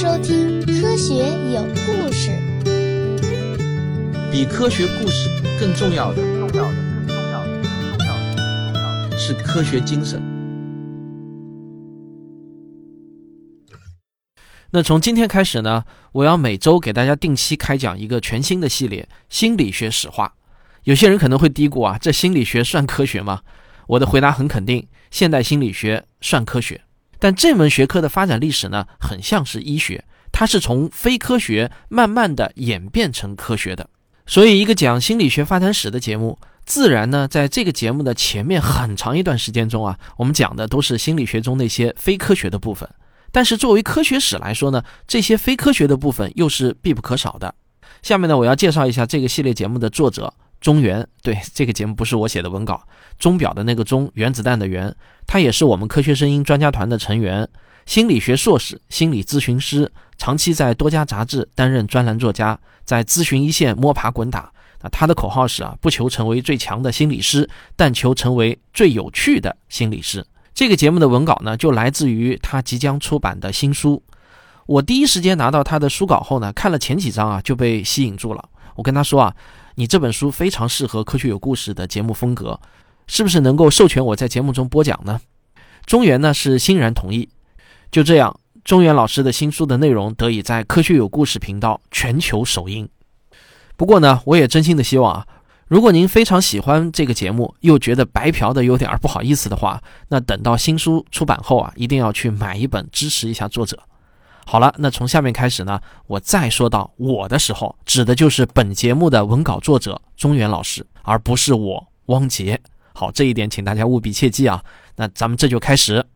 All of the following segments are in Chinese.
收听《科学有故事》。比科学故事更重要的，重要的，更重要的，更重要的，更重要的是科学精神。那从今天开始呢，我要每周给大家定期开讲一个全新的系列——心理学史话。有些人可能会嘀咕啊，这心理学算科学吗？我的回答很肯定，现代心理学算科学。但这门学科的发展历史呢，很像是医学，它是从非科学慢慢的演变成科学的。所以，一个讲心理学发展史的节目，自然呢，在这个节目的前面很长一段时间中啊，我们讲的都是心理学中那些非科学的部分。但是作为科学史来说呢，这些非科学的部分又是必不可少的。下面呢，我要介绍一下这个系列节目的作者中原。对，这个节目不是我写的文稿，钟表的那个钟，原子弹的原，他也是我们科学声音专家团的成员，心理学硕士，心理咨询师，长期在多家杂志担任专栏作家，在咨询一线摸爬滚打。那他的口号是啊，不求成为最强的心理师，但求成为最有趣的心理师。这个节目的文稿呢，就来自于他即将出版的新书。我第一时间拿到他的书稿后呢，看了前几章啊，就被吸引住了。我跟他说啊，你这本书非常适合科学有故事的节目风格，是不是能够授权我在节目中播讲呢？中原呢是欣然同意。就这样，中原老师的新书的内容得以在科学有故事频道全球首映。不过呢，我也真心的希望啊。如果您非常喜欢这个节目，又觉得白嫖的有点不好意思的话，那等到新书出版后啊，一定要去买一本支持一下作者。好了，那从下面开始呢，我再说到我的时候，指的就是本节目的文稿作者中原老师，而不是我汪杰。好，这一点请大家务必切记啊。那咱们这就开始。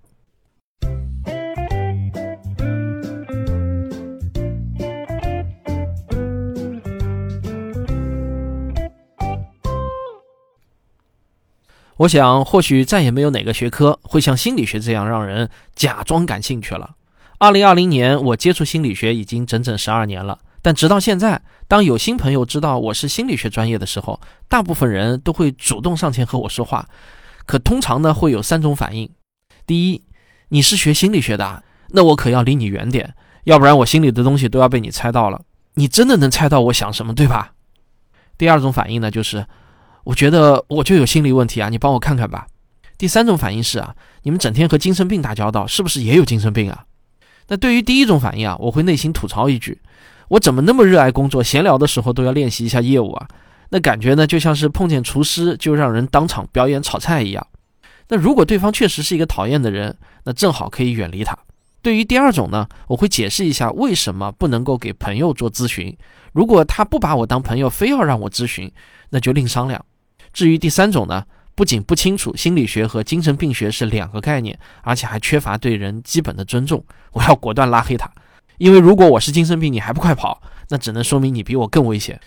我想，或许再也没有哪个学科会像心理学这样让人假装感兴趣了。二零二零年，我接触心理学已经整整十二年了，但直到现在，当有新朋友知道我是心理学专业的时候，大部分人都会主动上前和我说话。可通常呢，会有三种反应：第一，你是学心理学的，那我可要离你远点，要不然我心里的东西都要被你猜到了。你真的能猜到我想什么，对吧？第二种反应呢，就是。我觉得我就有心理问题啊，你帮我看看吧。第三种反应是啊，你们整天和精神病打交道，是不是也有精神病啊？那对于第一种反应啊，我会内心吐槽一句：我怎么那么热爱工作，闲聊的时候都要练习一下业务啊？那感觉呢，就像是碰见厨师就让人当场表演炒菜一样。那如果对方确实是一个讨厌的人，那正好可以远离他。对于第二种呢，我会解释一下为什么不能够给朋友做咨询。如果他不把我当朋友，非要让我咨询，那就另商量。至于第三种呢，不仅不清楚心理学和精神病学是两个概念，而且还缺乏对人基本的尊重，我要果断拉黑他。因为如果我是精神病，你还不快跑，那只能说明你比我更危险。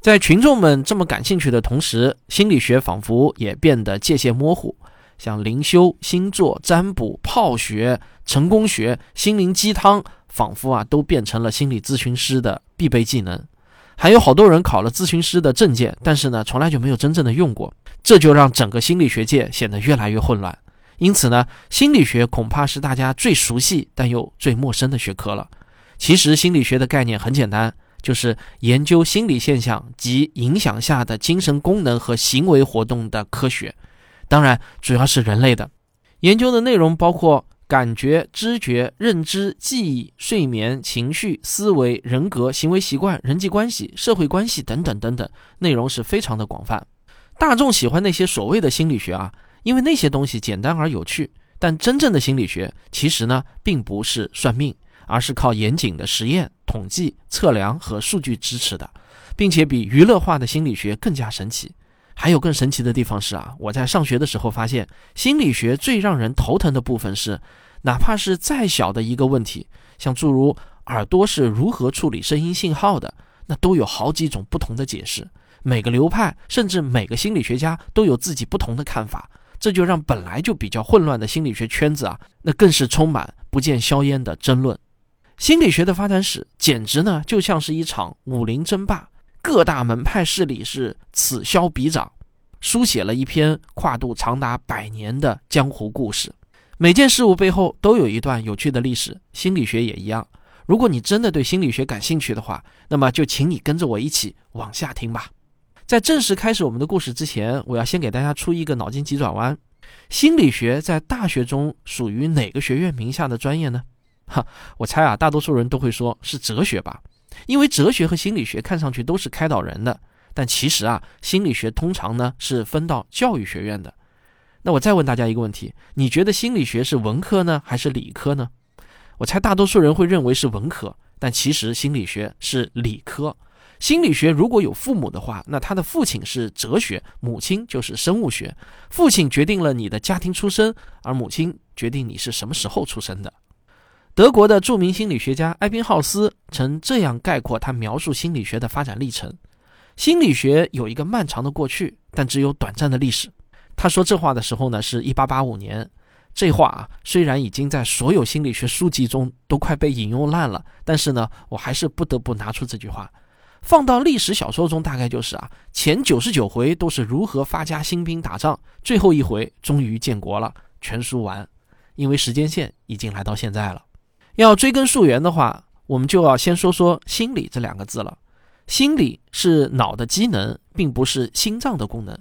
在群众们这么感兴趣的同时，心理学仿佛也变得界限模糊，像灵修、星座、占卜、泡学、成功学、心灵鸡汤，仿佛啊都变成了心理咨询师的必备技能。还有好多人考了咨询师的证件，但是呢，从来就没有真正的用过，这就让整个心理学界显得越来越混乱。因此呢，心理学恐怕是大家最熟悉但又最陌生的学科了。其实，心理学的概念很简单，就是研究心理现象及影响下的精神功能和行为活动的科学。当然，主要是人类的研究的内容包括。感觉、知觉、认知、记忆、睡眠、情绪、思维、人格、行为习惯、人际关系、社会关系等等等等，内容是非常的广泛。大众喜欢那些所谓的心理学啊，因为那些东西简单而有趣。但真正的心理学其实呢，并不是算命，而是靠严谨的实验、统计、测量和数据支持的，并且比娱乐化的心理学更加神奇。还有更神奇的地方是啊，我在上学的时候发现，心理学最让人头疼的部分是，哪怕是再小的一个问题，像诸如耳朵是如何处理声音信号的，那都有好几种不同的解释。每个流派甚至每个心理学家都有自己不同的看法，这就让本来就比较混乱的心理学圈子啊，那更是充满不见硝烟的争论。心理学的发展史简直呢，就像是一场武林争霸。各大门派势力是此消彼长，书写了一篇跨度长达百年的江湖故事。每件事物背后都有一段有趣的历史，心理学也一样。如果你真的对心理学感兴趣的话，那么就请你跟着我一起往下听吧。在正式开始我们的故事之前，我要先给大家出一个脑筋急转弯：心理学在大学中属于哪个学院名下的专业呢？哈，我猜啊，大多数人都会说是哲学吧，因为哲学和心理学看上去都是开导人的。但其实啊，心理学通常呢是分到教育学院的。那我再问大家一个问题：你觉得心理学是文科呢，还是理科呢？我猜大多数人会认为是文科，但其实心理学是理科。心理学如果有父母的话，那他的父亲是哲学，母亲就是生物学。父亲决定了你的家庭出身，而母亲决定你是什么时候出生的。德国的著名心理学家埃宾浩斯曾这样概括他描述心理学的发展历程：心理学有一个漫长的过去，但只有短暂的历史。他说这话的时候呢，是一八八五年。这话啊，虽然已经在所有心理学书籍中都快被引用烂了，但是呢，我还是不得不拿出这句话，放到历史小说中，大概就是啊，前九十九回都是如何发家兴兵打仗，最后一回终于建国了，全书完。因为时间线已经来到现在了，要追根溯源的话，我们就要先说说心理这两个字了。心理是脑的机能，并不是心脏的功能。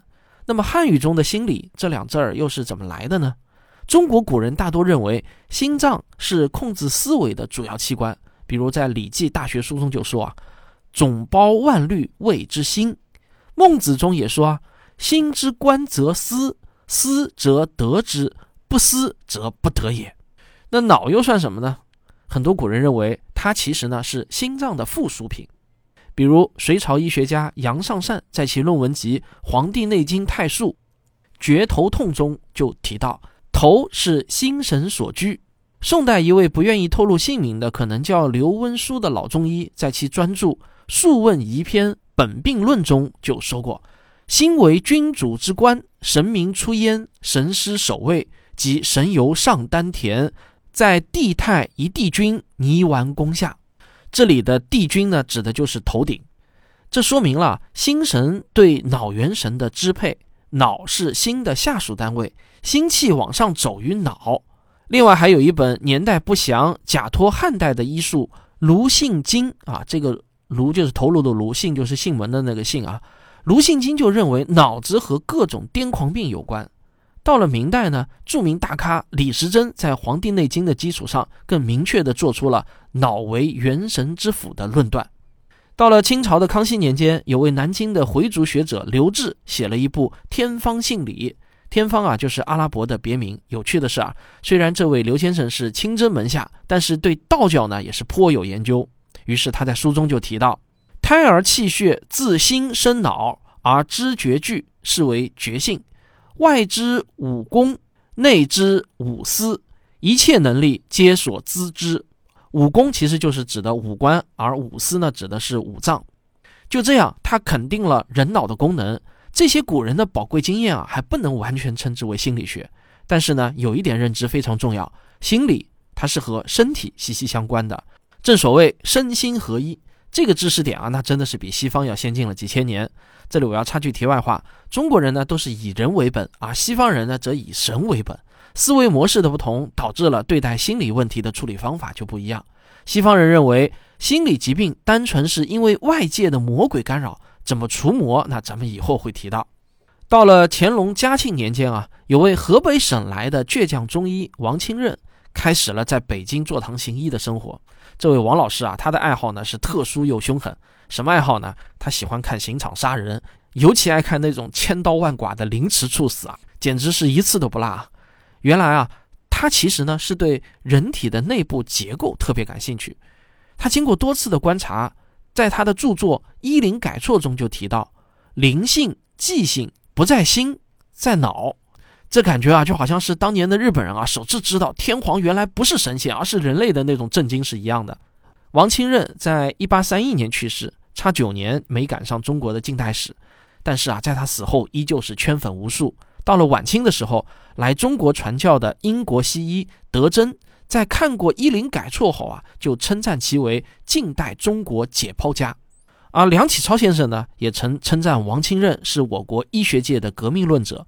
那么汉语中的心理这两字儿又是怎么来的呢？中国古人大多认为心脏是控制思维的主要器官，比如在《礼记·大学》书中就说啊：“总包万虑，谓之心。”孟子中也说：“心之官则思，思则得之，不思则不得也。”那脑又算什么呢？很多古人认为它其实呢是心脏的附属品，比如隋朝医学家杨尚善在其论文集《黄帝内经太素绝头痛》中就提到。头是心神所居。宋代一位不愿意透露姓名的，可能叫刘温书的老中医，在其专著《素问遗篇本病论》中就说过：“心为君主之官，神明出焉，神师守卫，即神游上丹田，在地太一帝君泥丸宫下。”这里的帝君呢，指的就是头顶。这说明了心神对脑元神的支配。脑是心的下属单位，心气往上走于脑。另外还有一本年代不详、假托汉代的医术《卢信经》啊，这个卢就是头颅的卢，姓就是姓门的那个姓啊。卢信金就认为脑子和各种癫狂病有关。到了明代呢，著名大咖李时珍在《黄帝内经》的基础上，更明确地做出了脑为元神之府的论断。到了清朝的康熙年间，有位南京的回族学者刘志写了一部《天方信理》。天方啊，就是阿拉伯的别名。有趣的是啊，虽然这位刘先生是清真门下，但是对道教呢也是颇有研究。于是他在书中就提到：胎儿气血自心生脑，而知觉具，是为觉性；外之五功，内之五思，一切能力皆所资之。五功其实就是指的五官，而五思呢指的是五脏。就这样，他肯定了人脑的功能。这些古人的宝贵经验啊，还不能完全称之为心理学。但是呢，有一点认知非常重要：心理它是和身体息息相关的。正所谓身心合一，这个知识点啊，那真的是比西方要先进了几千年。这里我要插句题外话：中国人呢都是以人为本，而西方人呢则以神为本。思维模式的不同，导致了对待心理问题的处理方法就不一样。西方人认为心理疾病单纯是因为外界的魔鬼干扰，怎么除魔？那咱们以后会提到。到了乾隆嘉庆年间啊，有位河北省来的倔强中医王清任，开始了在北京坐堂行医的生活。这位王老师啊，他的爱好呢是特殊又凶狠。什么爱好呢？他喜欢看刑场杀人，尤其爱看那种千刀万剐的凌迟处死啊，简直是一次都不落。啊原来啊，他其实呢是对人体的内部结构特别感兴趣。他经过多次的观察，在他的著作《医灵改错》中就提到，灵性、记性不在心，在脑。这感觉啊，就好像是当年的日本人啊首次知道天皇原来不是神仙，而是人类的那种震惊是一样的。王清任在一八三一年去世，差九年没赶上中国的近代史，但是啊，在他死后依旧是圈粉无数。到了晚清的时候，来中国传教的英国西医德珍，在看过《医灵改错》后啊，就称赞其为近代中国解剖家。而梁启超先生呢，也曾称赞王清任是我国医学界的革命论者。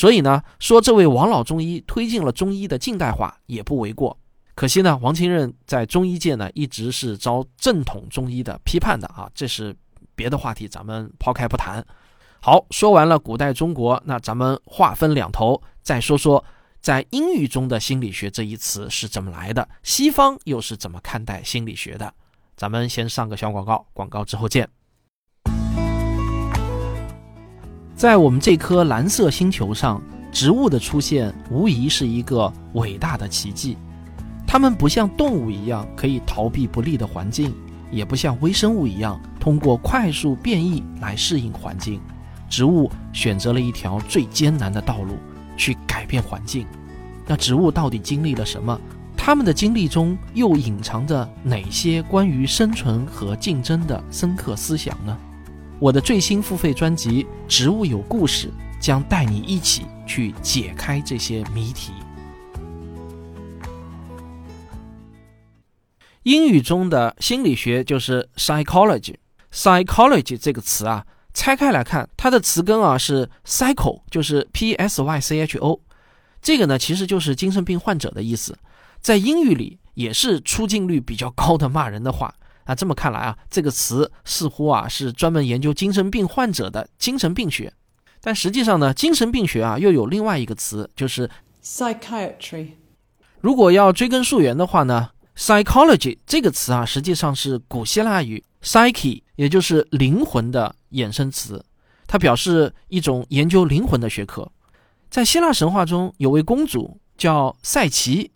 所以呢，说这位王老中医推进了中医的近代化也不为过。可惜呢，王清任在中医界呢一直是遭正统中医的批判的啊，这是别的话题，咱们抛开不谈。好，说完了古代中国，那咱们话分两头，再说说在英语中的心理学这一词是怎么来的，西方又是怎么看待心理学的？咱们先上个小广告，广告之后见。在我们这颗蓝色星球上，植物的出现无疑是一个伟大的奇迹。它们不像动物一样可以逃避不利的环境，也不像微生物一样通过快速变异来适应环境。植物选择了一条最艰难的道路，去改变环境。那植物到底经历了什么？它们的经历中又隐藏着哪些关于生存和竞争的深刻思想呢？我的最新付费专辑《植物有故事》将带你一起去解开这些谜题。英语中的心理学就是 psychology，psychology 这个词啊，拆开来看，它的词根啊是 psycho，就是 p s y c h o，这个呢其实就是精神病患者的意思，在英语里也是出镜率比较高的骂人的话。那这么看来啊，这个词似乎啊是专门研究精神病患者的精神病学，但实际上呢，精神病学啊又有另外一个词，就是 psychiatry。如果要追根溯源的话呢？Psychology 这个词啊，实际上是古希腊语 psyche，也就是灵魂的衍生词。它表示一种研究灵魂的学科。在希腊神话中，有位公主叫赛琪。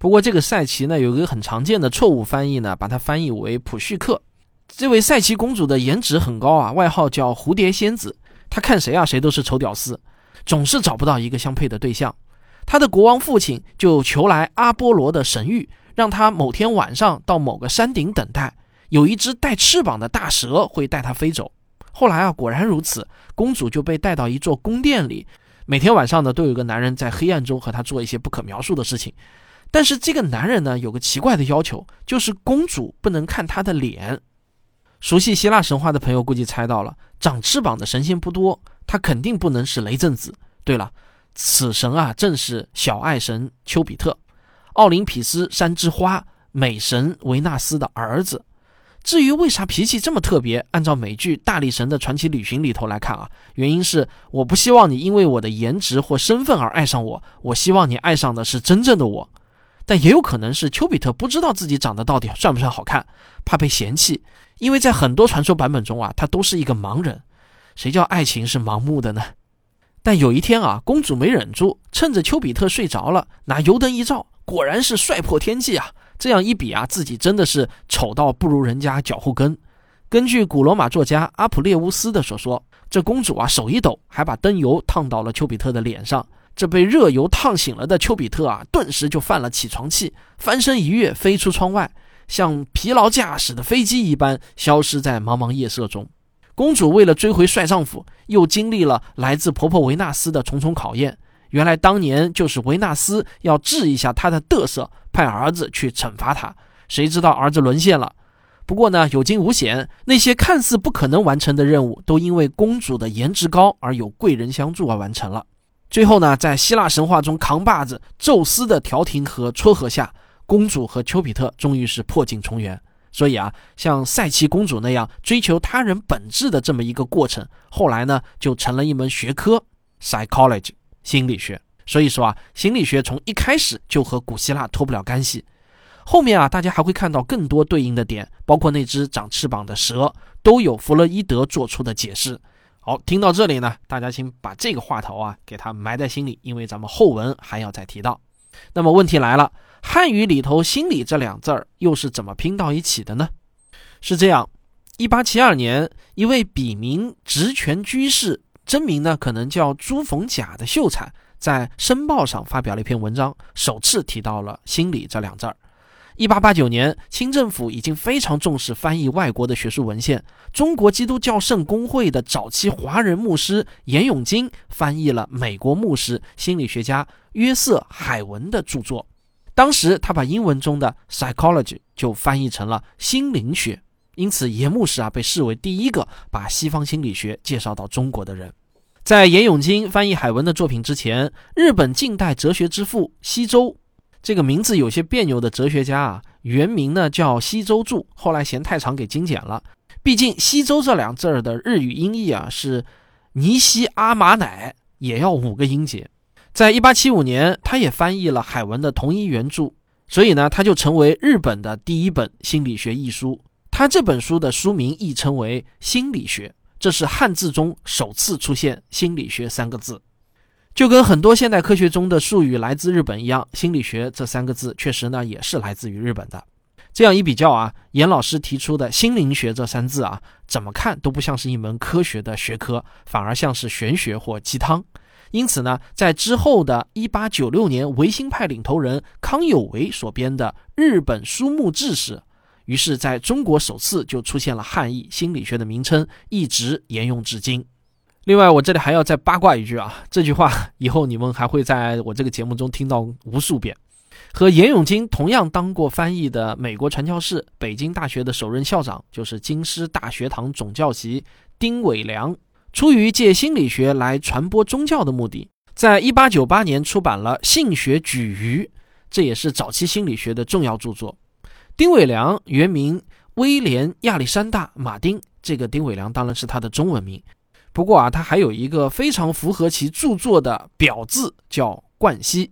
不过，这个赛琪呢，有一个很常见的错误翻译呢，把它翻译为普绪克。这位赛琪公主的颜值很高啊，外号叫蝴蝶仙子。她看谁啊，谁都是丑屌丝，总是找不到一个相配的对象。她的国王父亲就求来阿波罗的神谕。让他某天晚上到某个山顶等待，有一只带翅膀的大蛇会带她飞走。后来啊，果然如此，公主就被带到一座宫殿里，每天晚上呢，都有个男人在黑暗中和她做一些不可描述的事情。但是这个男人呢，有个奇怪的要求，就是公主不能看他的脸。熟悉希腊神话的朋友估计猜到了，长翅膀的神仙不多，他肯定不能是雷震子。对了，此神啊，正是小爱神丘比特。奥林匹斯山之花，美神维纳斯的儿子。至于为啥脾气这么特别，按照美剧《大力神的传奇旅行》里头来看啊，原因是我不希望你因为我的颜值或身份而爱上我，我希望你爱上的是真正的我。但也有可能是丘比特不知道自己长得到底算不算好看，怕被嫌弃，因为在很多传说版本中啊，他都是一个盲人。谁叫爱情是盲目的呢？但有一天啊，公主没忍住，趁着丘比特睡着了，拿油灯一照。果然是帅破天际啊！这样一比啊，自己真的是丑到不如人家脚后跟。根据古罗马作家阿普列乌斯的所说，这公主啊手一抖，还把灯油烫到了丘比特的脸上。这被热油烫醒了的丘比特啊，顿时就犯了起床气，翻身一跃，飞出窗外，像疲劳驾驶的飞机一般，消失在茫茫夜色中。公主为了追回帅丈夫，又经历了来自婆婆维纳斯的重重考验。原来当年就是维纳斯要治一下他的得瑟，派儿子去惩罚他。谁知道儿子沦陷了。不过呢，有惊无险，那些看似不可能完成的任务，都因为公主的颜值高而有贵人相助而完成了。最后呢，在希腊神话中扛把子宙斯的调停和撮合下，公主和丘比特终于是破镜重圆。所以啊，像赛琪公主那样追求他人本质的这么一个过程，后来呢，就成了一门学科，psychology。心理学，所以说啊，心理学从一开始就和古希腊脱不了干系。后面啊，大家还会看到更多对应的点，包括那只长翅膀的蛇，都有弗洛伊德做出的解释。好，听到这里呢，大家请把这个话头啊给它埋在心里，因为咱们后文还要再提到。那么问题来了，汉语里头“心理”这两字儿又是怎么拼到一起的呢？是这样，一八七二年，一位笔名职权居士。真名呢，可能叫朱逢甲的秀才，在《申报》上发表了一篇文章，首次提到了“心理”这两字儿。一八八九年，清政府已经非常重视翻译外国的学术文献。中国基督教圣公会的早期华人牧师严永金翻译了美国牧师心理学家约瑟海文的著作。当时他把英文中的 psychology 就翻译成了心灵学，因此严牧师啊被视为第一个把西方心理学介绍到中国的人。在严永金翻译海文的作品之前，日本近代哲学之父西周这个名字有些别扭的哲学家啊，原名呢叫西周柱，后来嫌太长给精简了。毕竟西周这两字儿的日语音译啊是尼西阿玛乃，也要五个音节。在一八七五年，他也翻译了海文的同一原著，所以呢，他就成为日本的第一本心理学译书。他这本书的书名亦称为《心理学》，这是汉字中首次出现“心理学”三个字。就跟很多现代科学中的术语来自日本一样，心理学这三个字确实呢也是来自于日本的。这样一比较啊，严老师提出的心灵学这三字啊，怎么看都不像是一门科学的学科，反而像是玄学或鸡汤。因此呢，在之后的1896年，维新派领头人康有为所编的《日本书目志》时，于是在中国首次就出现了汉译心理学的名称，一直沿用至今。另外，我这里还要再八卦一句啊，这句话 以后你们还会在我这个节目中听到无数遍。和严永金同样当过翻译的美国传教士、北京大学的首任校长，就是京师大学堂总教习丁伟良，出于借心理学来传播宗教的目的，在一八九八年出版了《性学举隅》，这也是早期心理学的重要著作。丁伟良原名威廉亚历山大马丁，这个丁伟良当然是他的中文名。不过啊，他还有一个非常符合其著作的表字，叫冠希。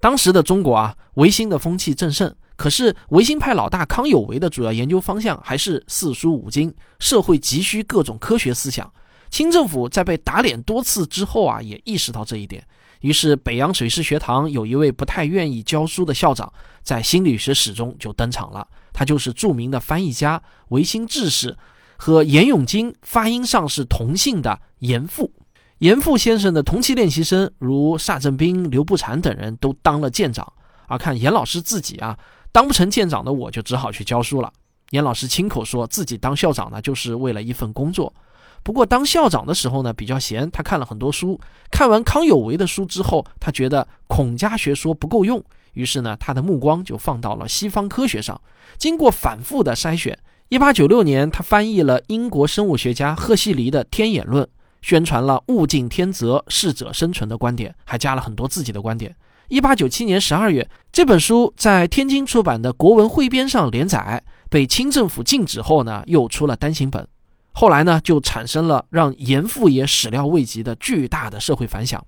当时的中国啊，维新的风气正盛，可是维新派老大康有为的主要研究方向还是四书五经，社会急需各种科学思想。清政府在被打脸多次之后啊，也意识到这一点，于是北洋水师学堂有一位不太愿意教书的校长，在心理学史中就登场了，他就是著名的翻译家、维新志士。和严永金发音上是同姓的严复，严复先生的同期练习生如萨正斌、刘步蟾等人都当了舰长，而看严老师自己啊，当不成舰长的我就只好去教书了。严老师亲口说自己当校长呢，就是为了一份工作。不过当校长的时候呢，比较闲，他看了很多书。看完康有为的书之后，他觉得孔家学说不够用，于是呢，他的目光就放到了西方科学上。经过反复的筛选。一八九六年，他翻译了英国生物学家赫胥黎的《天演论》，宣传了“物竞天择，适者生存”的观点，还加了很多自己的观点。一八九七年十二月，这本书在天津出版的《国文汇编》上连载，被清政府禁止后呢，又出了单行本。后来呢，就产生了让严复也始料未及的巨大的社会反响。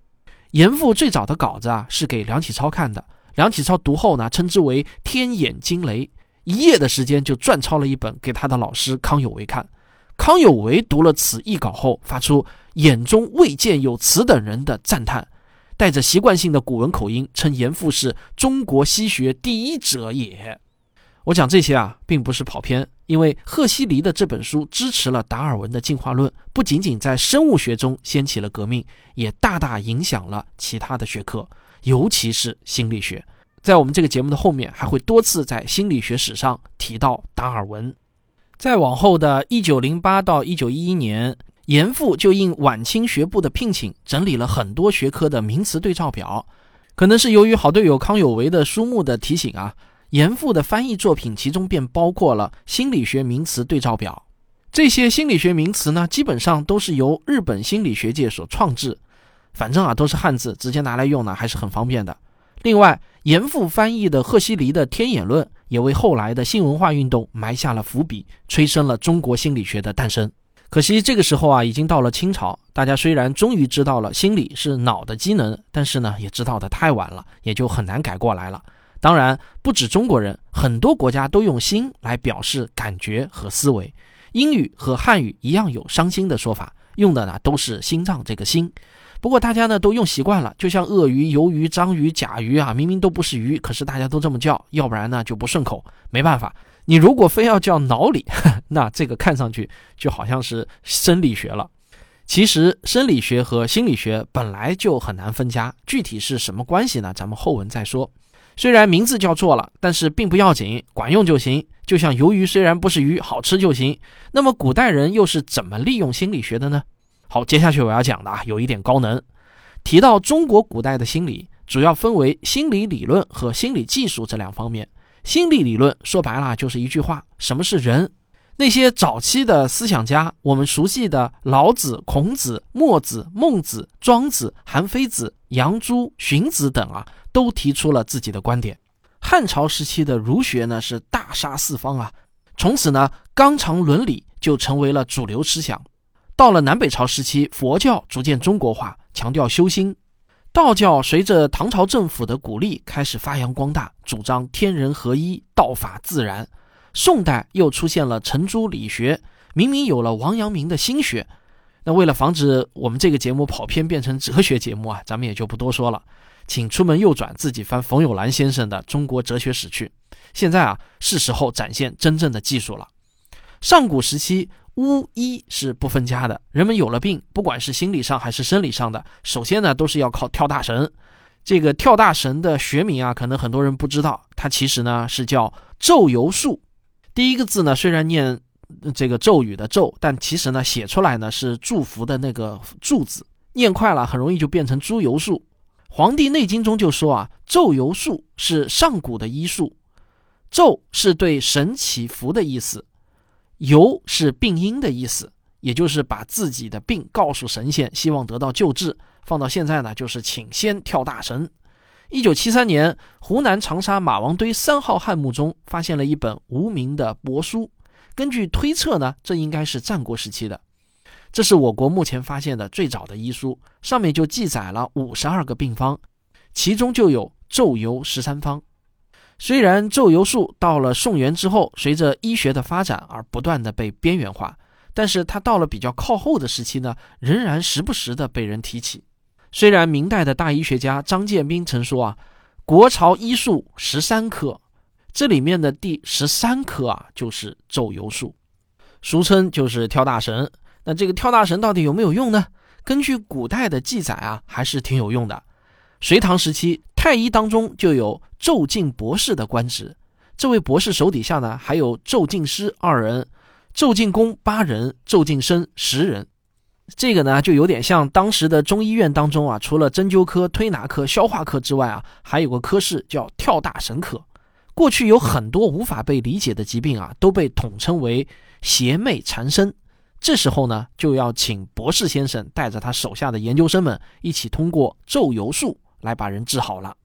严复最早的稿子啊，是给梁启超看的，梁启超读后呢，称之为“天眼惊雷”。一夜的时间就撰抄了一本给他的老师康有为看，康有为读了此译稿后，发出眼中未见有此等人的赞叹，带着习惯性的古文口音，称严复是中国西学第一者也。我讲这些啊，并不是跑偏，因为赫胥黎的这本书支持了达尔文的进化论，不仅仅在生物学中掀起了革命，也大大影响了其他的学科，尤其是心理学。在我们这个节目的后面，还会多次在心理学史上提到达尔文。再往后的1908到1911年，严复就应晚清学部的聘请，整理了很多学科的名词对照表。可能是由于好队友康有为的书目的提醒啊，严复的翻译作品其中便包括了心理学名词对照表。这些心理学名词呢，基本上都是由日本心理学界所创制，反正啊都是汉字，直接拿来用呢还是很方便的。另外，严复翻译的赫胥黎的《天演论》也为后来的新文化运动埋下了伏笔，催生了中国心理学的诞生。可惜这个时候啊，已经到了清朝，大家虽然终于知道了心理是脑的机能，但是呢，也知道的太晚了，也就很难改过来了。当然，不止中国人，很多国家都用心来表示感觉和思维。英语和汉语一样有伤心的说法，用的呢都是心脏这个心。不过大家呢都用习惯了，就像鳄鱼、鱿鱼、章鱼、甲鱼啊，明明都不是鱼，可是大家都这么叫，要不然呢就不顺口。没办法，你如果非要叫脑理，那这个看上去就好像是生理学了。其实生理学和心理学本来就很难分家，具体是什么关系呢？咱们后文再说。虽然名字叫错了，但是并不要紧，管用就行。就像鱿鱼虽然不是鱼，好吃就行。那么古代人又是怎么利用心理学的呢？好，接下去我要讲的啊，有一点高能。提到中国古代的心理，主要分为心理理论和心理技术这两方面。心理理论说白了就是一句话：什么是人？那些早期的思想家，我们熟悉的老子、孔子、墨子、孟子、庄子、韩非子、杨朱、荀子等啊，都提出了自己的观点。汉朝时期的儒学呢是大杀四方啊，从此呢纲常伦理就成为了主流思想。到了南北朝时期，佛教逐渐中国化，强调修心；道教随着唐朝政府的鼓励开始发扬光大，主张天人合一、道法自然。宋代又出现了程朱理学，明明有了王阳明的心学。那为了防止我们这个节目跑偏变成哲学节目啊，咱们也就不多说了，请出门右转，自己翻冯友兰先生的《中国哲学史》去。现在啊，是时候展现真正的技术了。上古时期。巫医是不分家的，人们有了病，不管是心理上还是生理上的，首先呢都是要靠跳大神。这个跳大神的学名啊，可能很多人不知道，它其实呢是叫咒游术。第一个字呢虽然念这个咒语的咒，但其实呢写出来呢是祝福的那个祝字，念快了很容易就变成猪油术。《黄帝内经》中就说啊，咒游术是上古的医术，咒是对神祈福的意思。游是病因的意思，也就是把自己的病告诉神仙，希望得到救治。放到现在呢，就是请仙跳大神。一九七三年，湖南长沙马王堆三号汉墓中发现了一本无名的帛书，根据推测呢，这应该是战国时期的。这是我国目前发现的最早的医书，上面就记载了五十二个病方，其中就有咒游十三方。虽然咒游术到了宋元之后，随着医学的发展而不断的被边缘化，但是它到了比较靠后的时期呢，仍然时不时的被人提起。虽然明代的大医学家张建斌曾说啊，国朝医术十三科，这里面的第十三科啊就是咒游术，俗称就是跳大神。那这个跳大神到底有没有用呢？根据古代的记载啊，还是挺有用的。隋唐时期。太医当中就有咒镜博士的官职，这位博士手底下呢还有咒镜师二人，咒镜工八人，咒镜生十人。这个呢就有点像当时的中医院当中啊，除了针灸科、推拿科、消化科之外啊，还有个科室叫跳大神科。过去有很多无法被理解的疾病啊，都被统称为邪魅缠身。这时候呢，就要请博士先生带着他手下的研究生们一起通过咒游术。来把人治好了。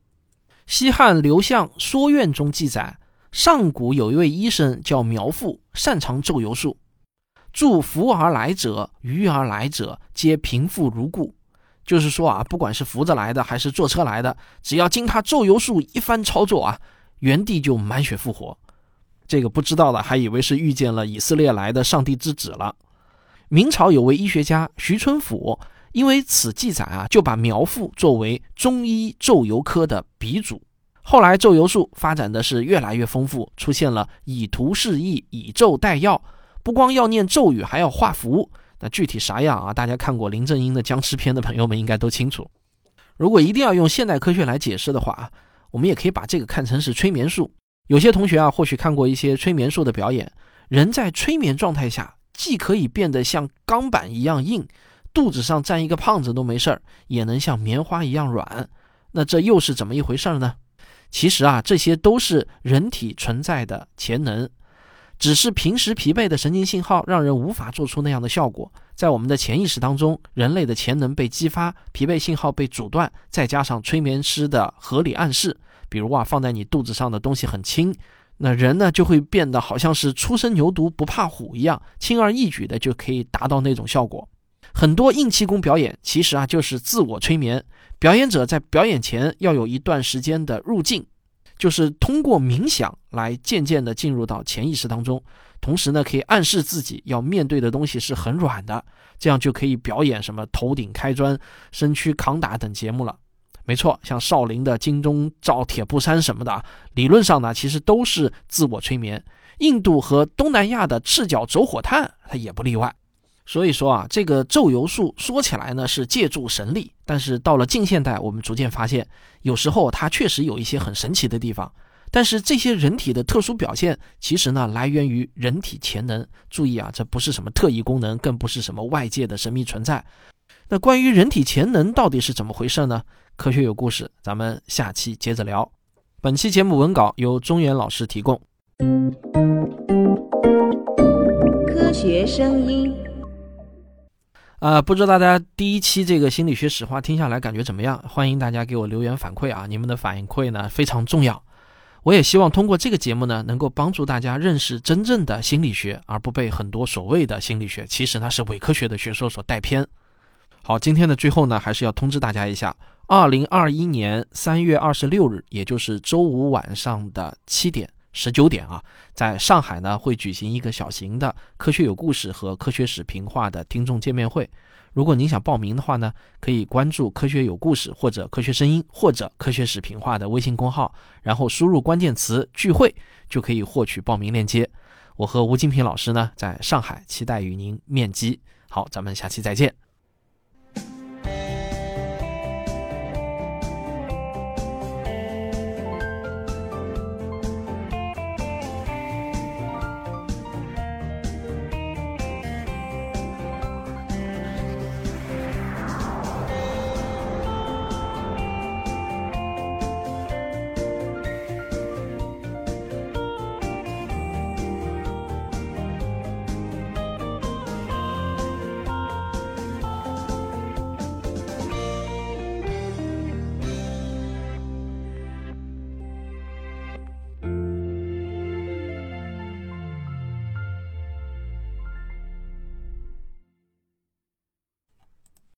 西汉刘向《说院》中记载，上古有一位医生叫苗阜，擅长咒游术，助扶而来者、鱼而来者，皆平复如故。就是说啊，不管是扶着来的还是坐车来的，只要经他咒游术一番操作啊，原地就满血复活。这个不知道的还以为是遇见了以色列来的上帝之子了。明朝有位医学家徐春甫。因为此记载啊，就把苗阜作为中医咒游科的鼻祖。后来咒游术发展的是越来越丰富，出现了以图示意、以咒代药，不光要念咒语，还要画符。那具体啥样啊？大家看过林正英的僵尸片的朋友们应该都清楚。如果一定要用现代科学来解释的话啊，我们也可以把这个看成是催眠术。有些同学啊，或许看过一些催眠术的表演，人在催眠状态下，既可以变得像钢板一样硬。肚子上站一个胖子都没事儿，也能像棉花一样软，那这又是怎么一回事呢？其实啊，这些都是人体存在的潜能，只是平时疲惫的神经信号让人无法做出那样的效果。在我们的潜意识当中，人类的潜能被激发，疲惫信号被阻断，再加上催眠师的合理暗示，比如啊，放在你肚子上的东西很轻，那人呢就会变得好像是初生牛犊不怕虎一样，轻而易举的就可以达到那种效果。很多硬气功表演其实啊就是自我催眠，表演者在表演前要有一段时间的入境，就是通过冥想来渐渐的进入到潜意识当中，同时呢可以暗示自己要面对的东西是很软的，这样就可以表演什么头顶开砖、身躯扛打等节目了。没错，像少林的金钟罩铁布衫什么的，理论上呢其实都是自我催眠。印度和东南亚的赤脚走火炭，它也不例外。所以说啊，这个咒游术说起来呢是借助神力，但是到了近现代，我们逐渐发现，有时候它确实有一些很神奇的地方。但是这些人体的特殊表现，其实呢来源于人体潜能。注意啊，这不是什么特异功能，更不是什么外界的神秘存在。那关于人体潜能到底是怎么回事呢？科学有故事，咱们下期接着聊。本期节目文稿由中原老师提供。科学声音。啊，不知道大家第一期这个心理学史话听下来感觉怎么样？欢迎大家给我留言反馈啊！你们的反馈呢非常重要。我也希望通过这个节目呢，能够帮助大家认识真正的心理学，而不被很多所谓的心理学，其实呢是伪科学的学说所带偏。好，今天的最后呢，还是要通知大家一下，二零二一年三月二十六日，也就是周五晚上的七点。十九点啊，在上海呢会举行一个小型的科学有故事和科学史评话的听众见面会。如果您想报名的话呢，可以关注科学有故事或者科学声音或者科学史评话的微信公号，然后输入关键词聚会，就可以获取报名链接。我和吴金平老师呢在上海期待与您面基。好，咱们下期再见。